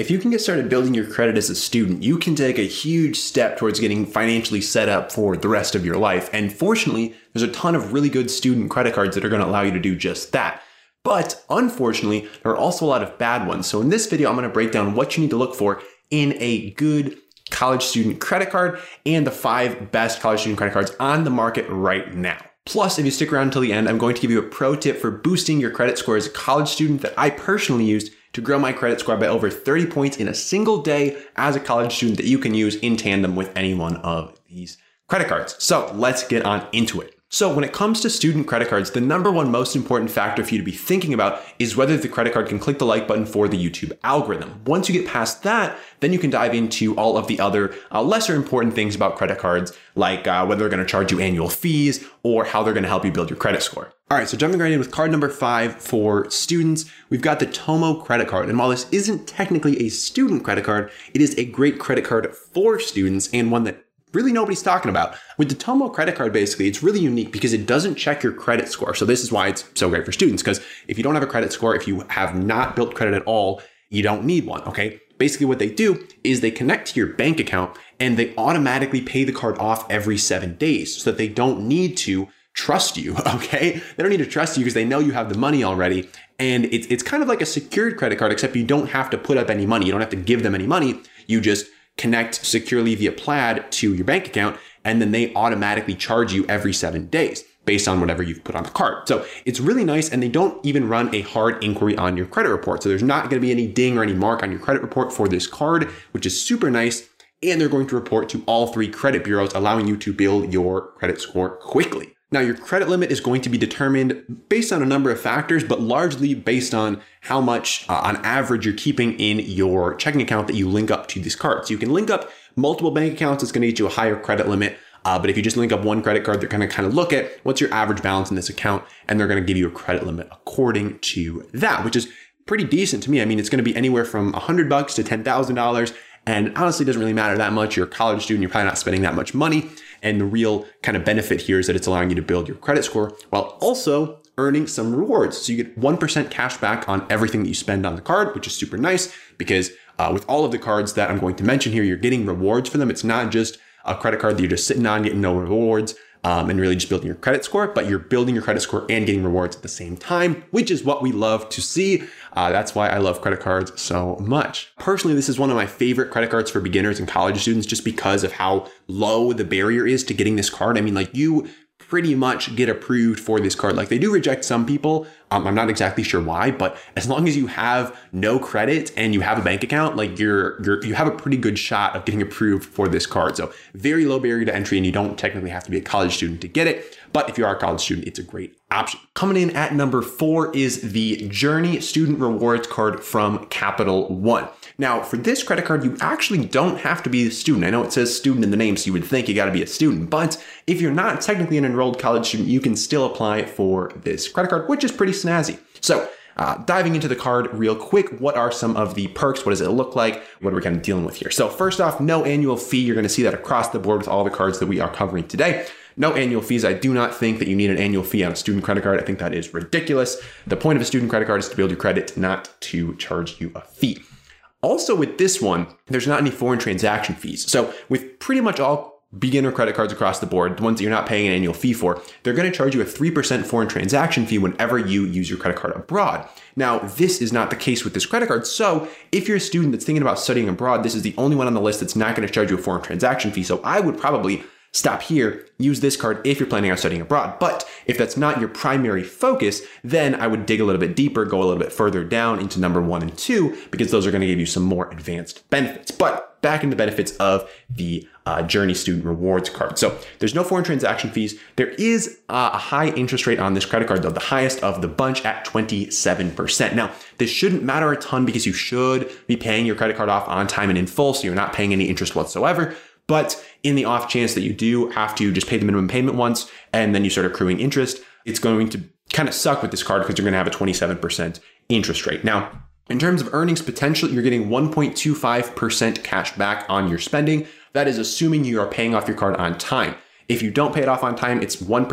If you can get started building your credit as a student, you can take a huge step towards getting financially set up for the rest of your life. And fortunately, there's a ton of really good student credit cards that are going to allow you to do just that. But unfortunately, there are also a lot of bad ones. So in this video, I'm going to break down what you need to look for in a good college student credit card and the five best college student credit cards on the market right now. Plus, if you stick around until the end, I'm going to give you a pro tip for boosting your credit score as a college student that I personally used to grow my credit score by over 30 points in a single day as a college student that you can use in tandem with any one of these credit cards. So let's get on into it. So, when it comes to student credit cards, the number one most important factor for you to be thinking about is whether the credit card can click the like button for the YouTube algorithm. Once you get past that, then you can dive into all of the other uh, lesser important things about credit cards, like uh, whether they're going to charge you annual fees or how they're going to help you build your credit score. All right, so jumping right in with card number five for students, we've got the Tomo credit card. And while this isn't technically a student credit card, it is a great credit card for students and one that really nobody's talking about. With the Tomo credit card, basically, it's really unique because it doesn't check your credit score. So this is why it's so great for students, because if you don't have a credit score, if you have not built credit at all, you don't need one, okay? Basically, what they do is they connect to your bank account and they automatically pay the card off every seven days so that they don't need to trust you, okay? They don't need to trust you because they know you have the money already. And it's, it's kind of like a secured credit card, except you don't have to put up any money. You don't have to give them any money. You just connect securely via Plaid to your bank account, and then they automatically charge you every seven days based on whatever you've put on the card. So it's really nice, and they don't even run a hard inquiry on your credit report. So there's not going to be any ding or any mark on your credit report for this card, which is super nice. And they're going to report to all three credit bureaus, allowing you to build your credit score quickly. Now, your credit limit is going to be determined based on a number of factors, but largely based on how much uh, on average you're keeping in your checking account that you link up to these cards. So you can link up multiple bank accounts. It's going to get you a higher credit limit. Uh, but if you just link up one credit card, they're going to kind of look at what's your average balance in this account, and they're going to give you a credit limit according to that, which is pretty decent to me. I mean, it's going to be anywhere from 100 bucks to $10,000. And honestly, it doesn't really matter that much. You're a college student, you're probably not spending that much money. And the real kind of benefit here is that it's allowing you to build your credit score while also earning some rewards. So you get 1% cash back on everything that you spend on the card, which is super nice because uh, with all of the cards that I'm going to mention here, you're getting rewards for them. It's not just a credit card that you're just sitting on, getting no rewards. Um, and really just building your credit score, but you're building your credit score and getting rewards at the same time, which is what we love to see. Uh, that's why I love credit cards so much. Personally, this is one of my favorite credit cards for beginners and college students just because of how low the barrier is to getting this card. I mean, like you pretty much get approved for this card. Like they do reject some people. Um, I'm not exactly sure why, but as long as you have no credit and you have a bank account, like you're, you're you have a pretty good shot of getting approved for this card. So very low barrier to entry, and you don't technically have to be a college student to get it. But if you are a college student, it's a great option. Coming in at number four is the Journey Student Rewards Card from Capital One. Now, for this credit card, you actually don't have to be a student. I know it says student in the name, so you would think you got to be a student. But if you're not technically an enrolled college student, you can still apply for this credit card, which is pretty snazzy. So, uh, diving into the card real quick, what are some of the perks? What does it look like? What are we kind of dealing with here? So, first off, no annual fee. You're going to see that across the board with all the cards that we are covering today. No annual fees. I do not think that you need an annual fee on a student credit card. I think that is ridiculous. The point of a student credit card is to build your credit, not to charge you a fee. Also, with this one, there's not any foreign transaction fees. So, with pretty much all beginner credit cards across the board, the ones that you're not paying an annual fee for, they're going to charge you a 3% foreign transaction fee whenever you use your credit card abroad. Now, this is not the case with this credit card. So, if you're a student that's thinking about studying abroad, this is the only one on the list that's not going to charge you a foreign transaction fee. So, I would probably stop here, use this card if you're planning on studying abroad. But if that's not your primary focus, then I would dig a little bit deeper, go a little bit further down into number one and two, because those are going to give you some more advanced benefits. But back in the benefits of the uh, Journey Student Rewards card. So there's no foreign transaction fees. There is uh, a high interest rate on this credit card, though, the highest of the bunch at 27%. Now, this shouldn't matter a ton because you should be paying your credit card off on time and in full, so you're not paying any interest whatsoever. But in the off chance that you do have to just pay the minimum payment once and then you start accruing interest, it's going to kind of suck with this card because you're going to have a 27% interest rate. Now, in terms of earnings potential, you're getting 1.25% cash back on your spending. That is assuming you are paying off your card on time. If you don't pay it off on time, it's 1%,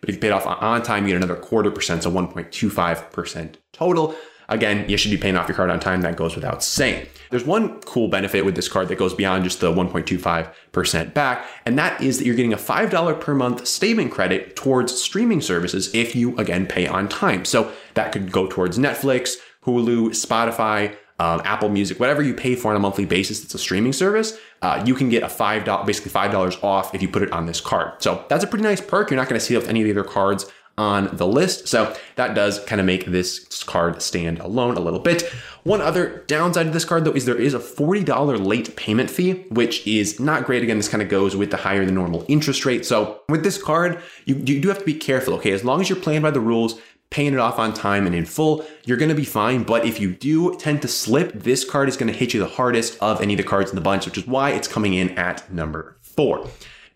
but if you pay it off on time, you get another quarter percent, so 1.25% total. Again, you should be paying off your card on time. That goes without saying. There's one cool benefit with this card that goes beyond just the 1.25% back, and that is that you're getting a $5 per month statement credit towards streaming services if you, again, pay on time. So that could go towards Netflix, Hulu, Spotify, um, Apple Music, whatever you pay for on a monthly basis, it's a streaming service. Uh, you can get a five dollars, basically five dollars off if you put it on this card. So that's a pretty nice perk. You're not going to see that with any of the other cards on the list. So that does kind of make this card stand alone a little bit. One other downside to this card though is there is a $40 late payment fee, which is not great. Again, this kind of goes with the higher than normal interest rate. So with this card, you, you do have to be careful, okay? As long as you're playing by the rules, paying it off on time and in full, you're going to be fine. But if you do tend to slip, this card is going to hit you the hardest of any of the cards in the bunch, which is why it's coming in at number four.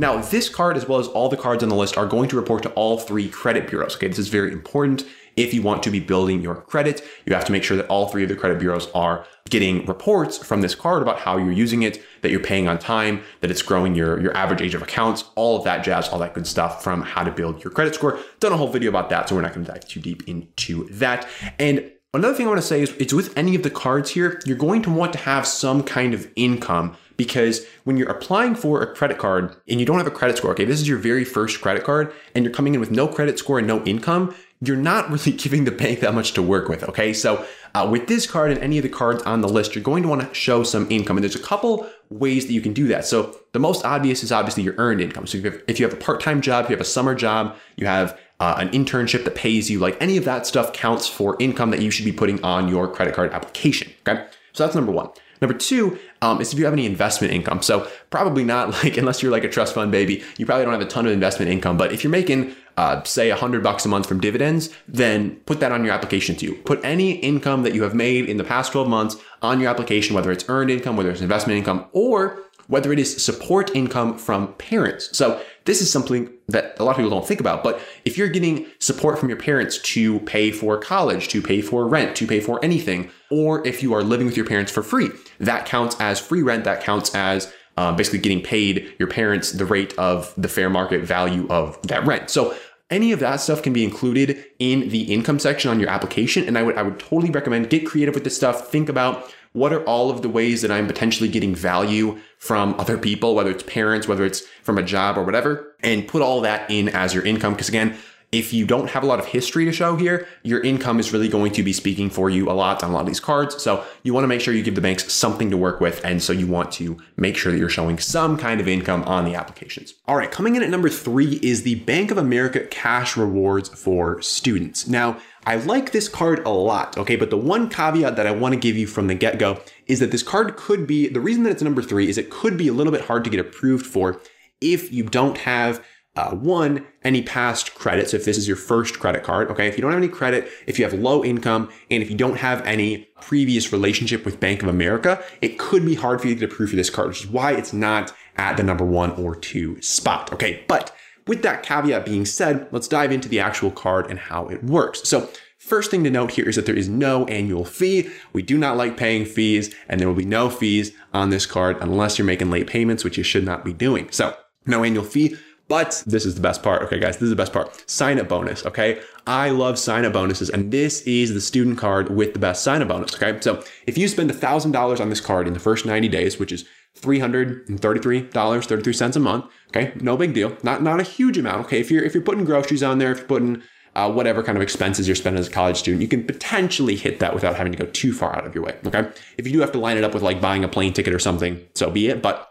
Now, this card, as well as all the cards on the list, are going to report to all three credit bureaus. Okay, this is very important. If you want to be building your credit, you have to make sure that all three of the credit bureaus are getting reports from this card about how you're using it, that you're paying on time, that it's growing your, your average age of accounts, all of that jazz, all that good stuff from how to build your credit score. Done a whole video about that, so we're not going to dive too deep into that. And Another thing I want to say is it's with any of the cards here, you're going to want to have some kind of income because when you're applying for a credit card and you don't have a credit score, okay, this is your very first credit card and you're coming in with no credit score and no income, you're not really giving the bank that much to work with, okay? So uh, with this card and any of the cards on the list, you're going to want to show some income. And there's a couple ways that you can do that. So the most obvious is obviously your earned income. So if you have, if you have a part-time job, you have a summer job, you have uh, an internship that pays you, like any of that stuff counts for income that you should be putting on your credit card application, okay? So that's number one. Number two um, is if you have any investment income. So probably not like unless you're like a trust fund baby, you probably don't have a ton of investment income. But if you're making uh, say a hundred bucks a month from dividends, then put that on your application too. Put any income that you have made in the past 12 months on your application, whether it's earned income, whether it's investment income, or whether it is support income from parents. So this is something that a lot of people don't think about. But if you're getting support from your parents to pay for college, to pay for rent, to pay for anything, or if you are living with your parents for free, that counts as free rent. That counts as um, basically getting paid your parents the rate of the fair market value of that rent. So any of that stuff can be included in the income section on your application. And I would, I would totally recommend get creative with this stuff. Think about what are all of the ways that I'm potentially getting value from other people, whether it's parents, whether it's from a job or whatever, and put all that in as your income. Because again, if you don't have a lot of history to show here, your income is really going to be speaking for you a lot on a lot of these cards. So you want to make sure you give the banks something to work with. And so you want to make sure that you're showing some kind of income on the applications. All right, coming in at number three is the Bank of America cash rewards for students. Now, I like this card a lot, okay? But the one caveat that I want to give you from the get go is that this card could be the reason that it's number three is it could be a little bit hard to get approved for if you don't have uh, one, any past credits, if this is your first credit card, okay? If you don't have any credit, if you have low income, and if you don't have any previous relationship with Bank of America, it could be hard for you to get approved for this card, which is why it's not at the number one or two spot, okay? But with that caveat being said, let's dive into the actual card and how it works. So First thing to note here is that there is no annual fee. We do not like paying fees, and there will be no fees on this card unless you're making late payments, which you should not be doing. So, no annual fee. But this is the best part. Okay, guys, this is the best part. Sign up bonus. Okay. I love sign up bonuses, and this is the student card with the best sign up bonus. Okay. So if you spend $1,000 on this card in the first 90 days, which is $333.33 a month, okay, no big deal. Not, not a huge amount. Okay. If you're, if you're putting groceries on there, if you're putting uh, whatever kind of expenses you're spending as a college student, you can potentially hit that without having to go too far out of your way. Okay. If you do have to line it up with like buying a plane ticket or something, so be it. But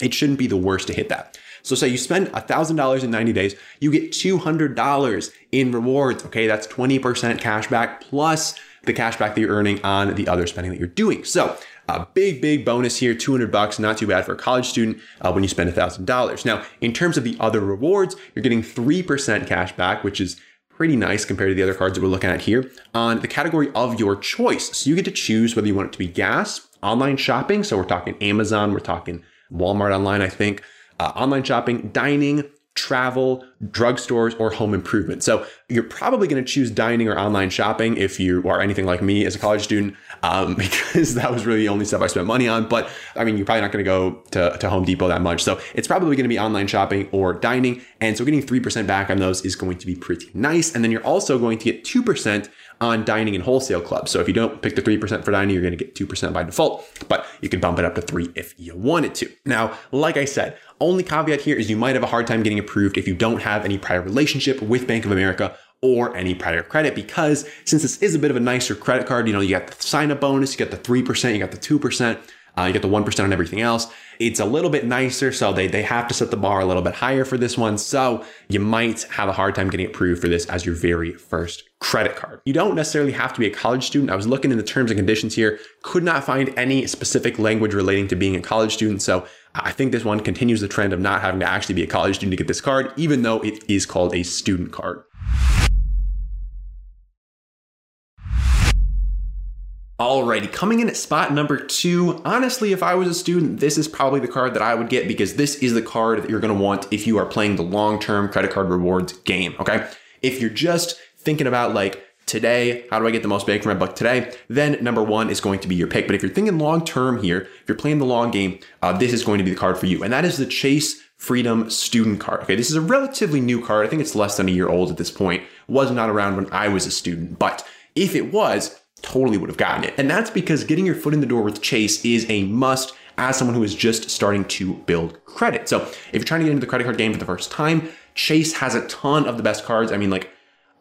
it shouldn't be the worst to hit that. So say you spend $1,000 in 90 days, you get $200 in rewards. Okay. That's 20% cash back plus the cash back that you're earning on the other spending that you're doing. So a big, big bonus here, 200 bucks, not too bad for a college student uh, when you spend $1,000. Now, in terms of the other rewards, you're getting 3% cash back, which is pretty nice compared to the other cards that we're looking at here on the category of your choice. So you get to choose whether you want it to be gas, online shopping. So we're talking Amazon, we're talking Walmart online, I think, uh, online shopping, dining, travel, drugstores, or home improvement. So you're probably going to choose dining or online shopping if you are anything like me as a college student, um, because that was really the only stuff I spent money on. But I mean, you're probably not going to go to, to Home Depot that much. So it's probably going to be online shopping or dining. And so getting 3% back on those is going to be pretty nice. And then you're also going to get 2% on dining and wholesale clubs. So if you don't pick the 3% for dining, you're going to get 2% by default, but you can bump it up to 3 if you wanted to. Now, like I said, only caveat here is you might have a hard time getting approved if you don't have any prior relationship with Bank of America or any prior credit because since this is a bit of a nicer credit card, you know, you got the sign up bonus, you got the 3%, you got the 2%. Uh, you get the 1% on everything else. It's a little bit nicer, so they, they have to set the bar a little bit higher for this one. So you might have a hard time getting approved for this as your very first credit card. You don't necessarily have to be a college student. I was looking in the terms and conditions here, could not find any specific language relating to being a college student. So I think this one continues the trend of not having to actually be a college student to get this card, even though it is called a student card. Alrighty, coming in at spot number two. Honestly, if I was a student, this is probably the card that I would get because this is the card that you're gonna want if you are playing the long-term credit card rewards game, okay? If you're just thinking about like, today, how do I get the most bang for my buck today? Then number one is going to be your pick. But if you're thinking long term here, if you're playing the long game, uh, this is going to be the card for you. And that is the Chase Freedom Student Card. Okay, this is a relatively new card. I think it's less than a year old at this point. Was not around when I was a student, but if it was, totally would have gotten it. And that's because getting your foot in the door with Chase is a must as someone who is just starting to build credit. So if you're trying to get into the credit card game for the first time, Chase has a ton of the best cards. I mean, like,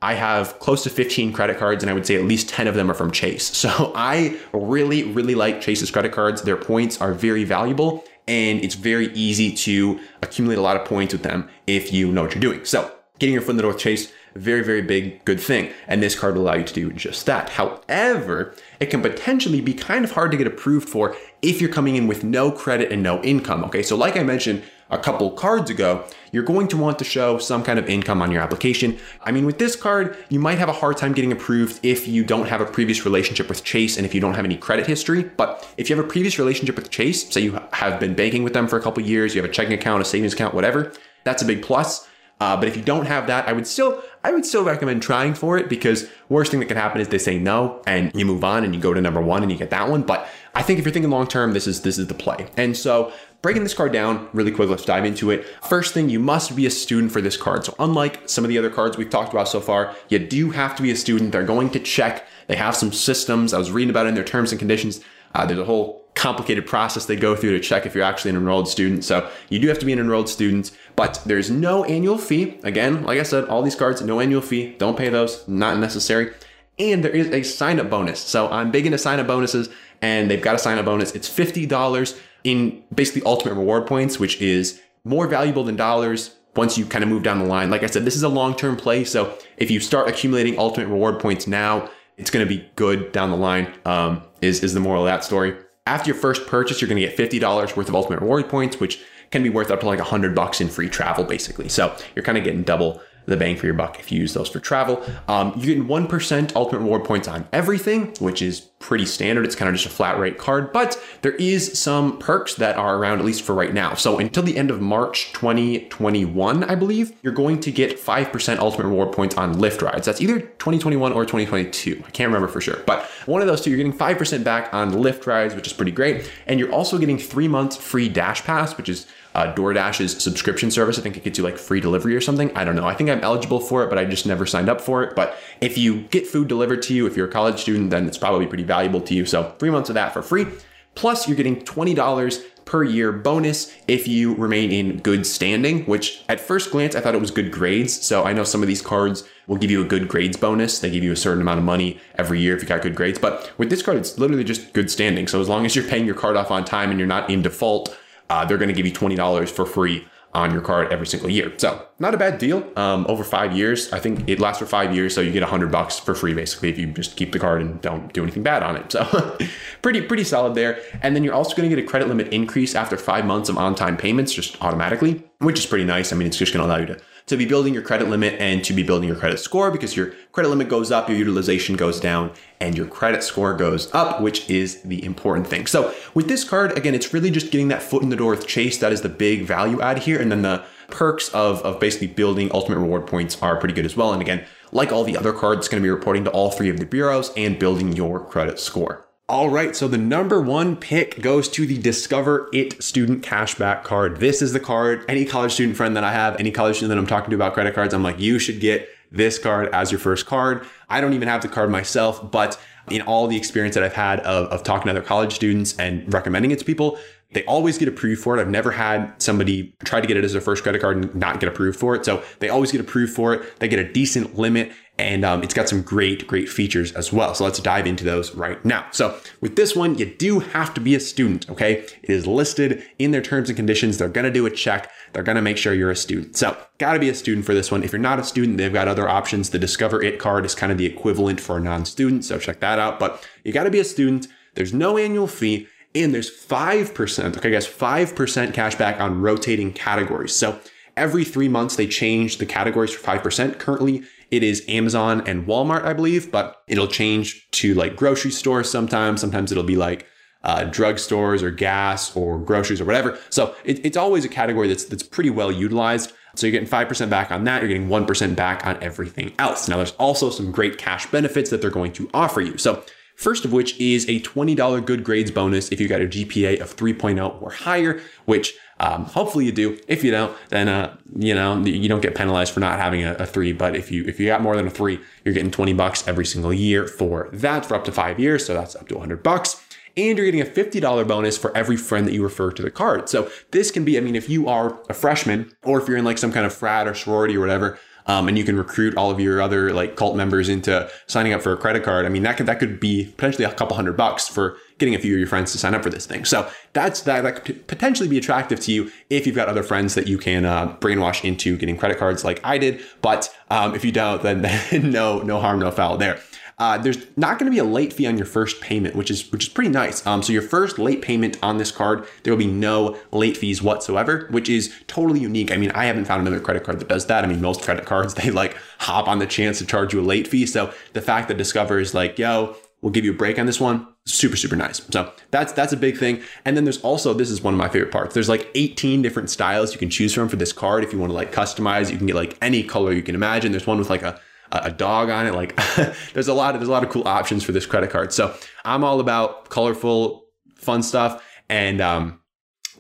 I have close to 15 credit cards, and I would say at least 10 of them are from Chase. So I really, really like Chase's credit cards. Their points are very valuable, and it's very easy to accumulate a lot of points with them if you know what you're doing. So getting your foot in the door with Chase very, very big, good thing. And this card will allow you to do just that. However, it can potentially be kind of hard to get approved for if you're coming in with no credit and no income. Okay, so like I mentioned a couple cards ago, you're going to want to show some kind of income on your application. I mean, with this card, you might have a hard time getting approved if you don't have a previous relationship with Chase and if you don't have any credit history. But if you have a previous relationship with Chase, say you have been banking with them for a couple years, you have a checking account, a savings account, whatever, that's a big plus. Uh, but if you don't have that, I would still I would still recommend trying for it because worst thing that can happen is they say no and you move on and you go to number one and you get that one. But I think if you're thinking long term, this is this is the play. And so breaking this card down really quick, let's dive into it. First thing, you must be a student for this card. So unlike some of the other cards we've talked about so far, you do have to be a student. They're going to check. They have some systems. I was reading about it in their terms and conditions. Uh, there's a whole complicated process they go through to check if you're actually an enrolled student. So you do have to be an enrolled student, but there's no annual fee. Again, like I said, all these cards, no annual fee. Don't pay those, not necessary. And there is a sign up bonus. So I'm big into sign up bonuses, and they've got a sign up bonus. It's $50 in basically ultimate reward points, which is more valuable than dollars once you kind of move down the line. Like I said, this is a long term play. So if you start accumulating ultimate reward points now, it's going to be good down the line, um, is, is the moral of that story. After your first purchase, you're going to get $50 worth of ultimate reward points, which can be worth up to like 100 bucks in free travel, basically. So you're kind of getting double the bang for your buck if you use those for travel. Um, you get 1% ultimate reward points on everything, which is pretty standard. It's kind of just a flat rate card, but there is some perks that are around at least for right now. So until the end of March 2021, I believe, you're going to get 5% ultimate reward points on Lyft rides. That's either 2021 or 2022. I can't remember for sure, but one of those two, you're getting 5% back on Lyft rides, which is pretty great. And you're also getting three months free Dash Pass, which is uh, DoorDash's subscription service. I think it gets you like free delivery or something. I don't know. I think I'm eligible for it, but I just never signed up for it. But if you get food delivered to you, if you're a college student, then it's probably pretty valuable to you. So three months of that for free. Plus, you're getting $20 per year bonus if you remain in good standing, which at first glance, I thought it was good grades. So I know some of these cards will give you a good grades bonus. They give you a certain amount of money every year if you got good grades. But with this card, it's literally just good standing. So as long as you're paying your card off on time and you're not in default, uh, they're going to give you $20 for free on your card every single year. So not a bad deal. Um, over five years, I think it lasts for five years, so you get a hundred bucks for free basically if you just keep the card and don't do anything bad on it. So pretty pretty solid there. And then you're also going to get a credit limit increase after five months of on-time payments, just automatically, which is pretty nice. I mean, it's just going to allow you to to be building your credit limit and to be building your credit score because your credit limit goes up, your utilization goes down, and your credit score goes up, which is the important thing. So with this card, again, it's really just getting that foot in the door with Chase. That is the big value add here. And then the perks of, of basically building ultimate reward points are pretty good as well. And again, like all the other cards, it's going to be reporting to all three of the bureaus and building your credit score. All right, so the number one pick goes to the Discover It student cashback card. This is the card any college student friend that I have, any college student that I'm talking to about credit cards, I'm like, you should get this card as your first card. I don't even have the card myself, but in all the experience that I've had of, of talking to other college students and recommending it to people, they always get approved for it. I've never had somebody try to get it as their first credit card and not get approved for it. So they always get approved for it. They get a decent limit and um, it's got some great, great features as well. So let's dive into those right now. So with this one, you do have to be a student, okay? It is listed in their terms and conditions. They're to do a check. They're to make sure you're a student. So got to be a student for this one. If you're not a student, they've got other options. The Discover It card is kind of the equivalent for a non-student. So check that out. But you got to be a student. There's no annual fee and there's 5%, okay, guys, 5% cash back on rotating categories. So every three months, they change the categories for 5%. Currently, it is Amazon and Walmart, I believe, but it'll change to like grocery stores sometimes. Sometimes it'll be like uh, drugstores or gas or groceries or whatever. So it, it's always a category that's that's pretty well utilized. So you're getting 5% back on that. You're getting 1% back on everything else. Now, there's also some great cash benefits that they're going to offer you. So First of which is a $20 good grades bonus if you got a GPA of 3.0 or higher, which um, hopefully you do. If you don't, then uh, you know you don't get penalized for not having a, a, three. But if you if you got more than a three, you're getting 20 bucks every single year for that for up to five years. So that's up to 100 bucks. And you're getting a $50 bonus for every friend that you refer to the card. So this can be, I mean, if you are a freshman or if you're in like some kind of frat or sorority or whatever, um, and you can recruit all of your other like cult members into signing up for a credit card. I mean, that could that could be potentially a couple hundred bucks for getting a few of your friends to sign up for this thing. So that's that, that could potentially be attractive to you if you've got other friends that you can uh, brainwash into getting credit cards like I did. But um, if you don't, then, then no no harm no foul there. Uh, there's not going to be a late fee on your first payment, which is which is pretty nice. Um, so your first late payment on this card, there will be no late fees whatsoever, which is totally unique. I mean, I haven't found another credit card that does that. I mean, most credit cards they like hop on the chance to charge you a late fee. So the fact that Discover is like, yo, we'll give you a break on this one, super super nice. So that's that's a big thing. And then there's also this is one of my favorite parts. There's like 18 different styles you can choose from for this card. If you want to like customize, you can get like any color you can imagine. There's one with like a a dog on it. Like there's a lot of there's a lot of cool options for this credit card. So I'm all about colorful, fun stuff, and um,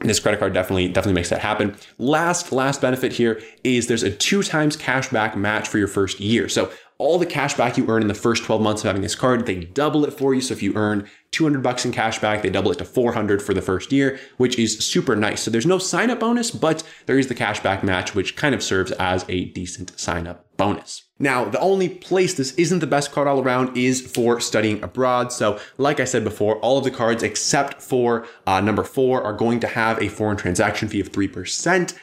this credit card definitely definitely makes that happen. Last last benefit here is there's a two times cashback match for your first year. So all the cash back you earn in the first 12 months of having this card, they double it for you. So if you earn 200 bucks in cash back, they double it to 400 for the first year, which is super nice. So there's no sign up bonus, but there is the cash back match, which kind of serves as a decent sign up bonus. Now, the only place this isn't the best card all around is for studying abroad. So, like I said before, all of the cards except for uh, number four are going to have a foreign transaction fee of 3%.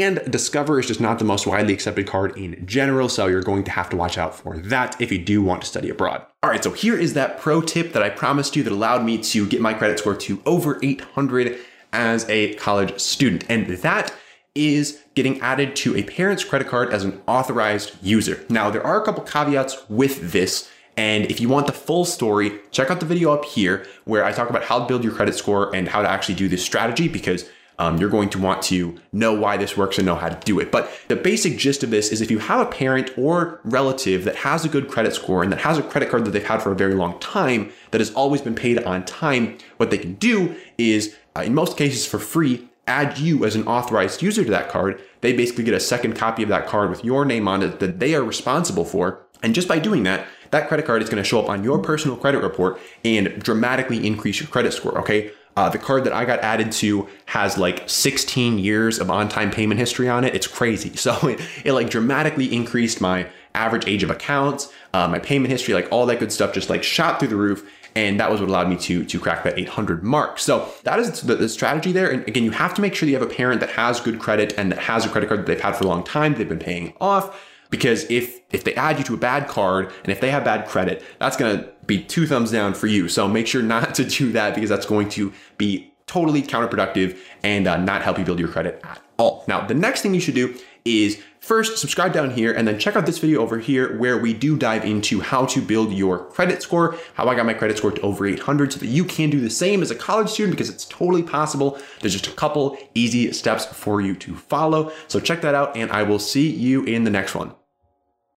And Discover is just not the most widely accepted card in general, so you're going to have to watch out for that if you do want to study abroad. All right, so here is that pro tip that I promised you that allowed me to get my credit score to over 800 as a college student. And that is getting added to a parent's credit card as an authorized user. Now, there are a couple caveats with this. And if you want the full story, check out the video up here where I talk about how to build your credit score and how to actually do this strategy because um, you're going to want to know why this works and know how to do it. But the basic gist of this is if you have a parent or relative that has a good credit score and that has a credit card that they've had for a very long time that has always been paid on time, what they can do is, uh, in most cases for free, add you as an authorized user to that card. They basically get a second copy of that card with your name on it that they are responsible for. And just by doing that, that credit card is going to show up on your personal credit report and dramatically increase your credit score. Okay. Uh, the card that I got added to has like 16 years of on-time payment history on it. It's crazy. So it, it like dramatically increased my average age of accounts, uh, my payment history, like all that good stuff just like shot through the roof. And that was what allowed me to, to crack that 800 mark. So that is the, the strategy there. And again, you have to make sure you have a parent that has good credit and that has a credit card that they've had for a long time, they've been paying off because if if they add you to a bad card and if they have bad credit, that's going to be two thumbs down for you. So make sure not to do that because that's going to be totally counterproductive and uh, not help you build your credit at all. Now, the next thing you should do is first subscribe down here and then check out this video over here where we do dive into how to build your credit score, how I got my credit score to over 800 so that you can do the same as a college student because it's totally possible. There's just a couple easy steps for you to follow. So check that out and I will see you in the next one.